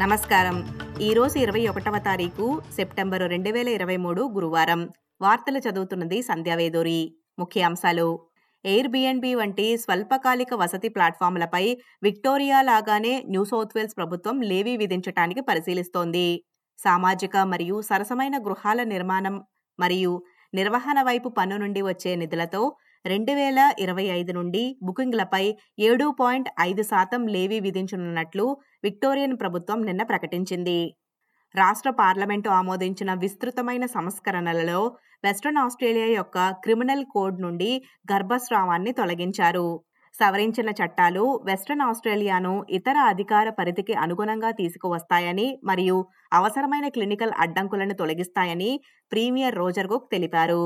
నమస్కారం. ఈరోజు ఇరవై ఒకటవ తారీఖు సెప్టెంబరు రెండు వేల ఇరవై మూడు గురువారం. వార్తలు చదువుతున్నది సంధ్యావేదూరి ముఖ్యాంశాలు. ఎయిర్ బిఎన్బి వంటి స్వల్పకాలిక వసతి ప్లాట్ఫామ్లపై విక్టోరియా లాగానే న్యూ సౌత్ వేల్స్ ప్రభుత్వం లేవీ విధించటానికి పరిశీలిస్తోంది. సామాజిక మరియు సరసమైన గృహాల నిర్మాణం మరియు నిర్వహణ వైపు పన్ను నుండి వచ్చే నిధులతో రెండు వేల ఇరవై ఐదు నుండి బుకింగ్లపై ఏడు పాయింట్ ఐదు శాతం లేవీ విధించనున్నట్లు విక్టోరియన్ ప్రభుత్వం నిన్న ప్రకటించింది. రాష్ట్ర పార్లమెంటు ఆమోదించిన విస్తృతమైన సంస్కరణలలో వెస్ట్రన్ ఆస్ట్రేలియా యొక్క క్రిమినల్ కోడ్ నుండి గర్భస్రావాన్ని తొలగించారు. సవరించిన చట్టాలు వెస్ట్రన్ ఆస్ట్రేలియాను ఇతర అధికార పరిధికి అనుగుణంగా తీసుకువస్తాయని మరియు అవసరమైన క్లినికల్ అడ్డంకులను తొలగిస్తాయని ప్రీమియర్ రోజర్ తెలిపారు.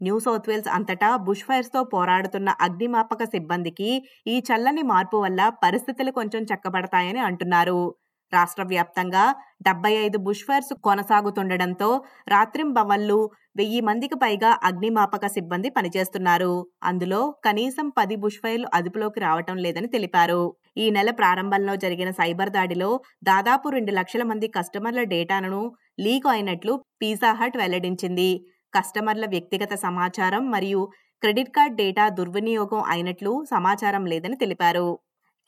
న్యూ సౌత్ వేల్స్ అంతటా బుష్ ఫైర్స్తో పోరాడుతున్న అగ్నిమాపక సిబ్బందికి ఈ చల్లని మార్పు వల్ల పరిస్థితులు కొంచెం చక్కబడతాయని అంటున్నారు. రాష్ట్ర వ్యాప్తంగా డెబ్బై ఐదు బుష్ ఫైర్స్ కొనసాగుతుండటంతో రాత్రింబవళ్ళు వెయ్యి మందికి పైగా అగ్నిమాపక సిబ్బంది పనిచేస్తున్నారు. అందులో కనీసం పది బుష్ ఫైర్లు అదుపులోకి రావటం లేదని తెలిపారు. ఈ నెల ప్రారంభంలో జరిగిన సైబర్ దాడిలో దాదాపు రెండు లక్షల మంది కస్టమర్ల డేటాను లీక్ అయినట్లు పిజ్జా హట్ వెల్లడించింది. కస్టమర్ల వ్యక్తిగత సమాచారం మరియు క్రెడిట్ కార్డ్ డేటా దుర్వినియోగం అయినట్లు సమాచారం లేదని తెలిపారు.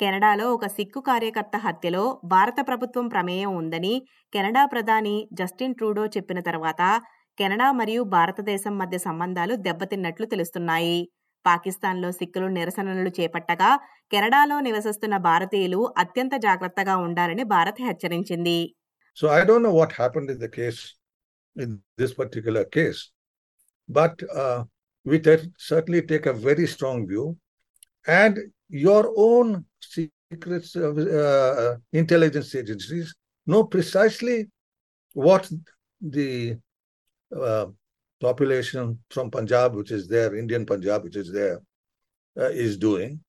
కెనడాలో ఒక సిక్కు కార్యకర్త హత్యలో భారత ప్రభుత్వం ప్రమేయం ఉందని కెనడా ప్రధాని జస్టిన్ ట్రూడో చెప్పిన తర్వాత కెనడా మరియు భారతదేశం మధ్య సంబంధాలు దెబ్బతిన్నట్లు తెలుస్తున్నాయి. పాకిస్తాన్లో సిక్కులు నిరసనలు చేపట్టగా కెనడాలో నివసిస్తున్న భారతీయులు అత్యంత జాగ్రత్తగా ఉండాలని భారత్ హెచ్చరించింది. So I don't know what happened in the case in this particular case but uh, we certainly take a very strong view, and your own secret uh, intelligence agencies know precisely what the uh, population from Punjab, which is there, Indian Punjab, which is there, uh, is doing,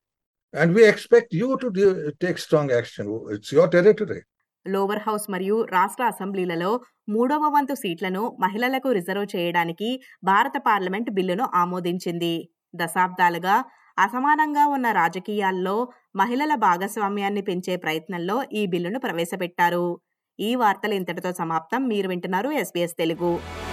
and we expect you to do, take strong action. It's your territory. Lower house మరియు రాష్ట్ర అసెంబ్లీలలో మూడవ వంతు సీట్లను మహిళలకు reserve చేయడానికి భారత parliament బిల్లును ఆమోదించింది. దశాబ్దాలుగా అసమానంగా ఉన్న రాజకీయాల్లో మహిళల భాగస్వామ్యాన్ని పెంచే ప్రయత్నంలో ఈ బిల్లును ప్రవేశపెట్టారు. ఈ వార్తలు ఇంతటితో సమాప్తం. మీరు వింటున్నారు ఎస్బీఎస్ తెలుగు.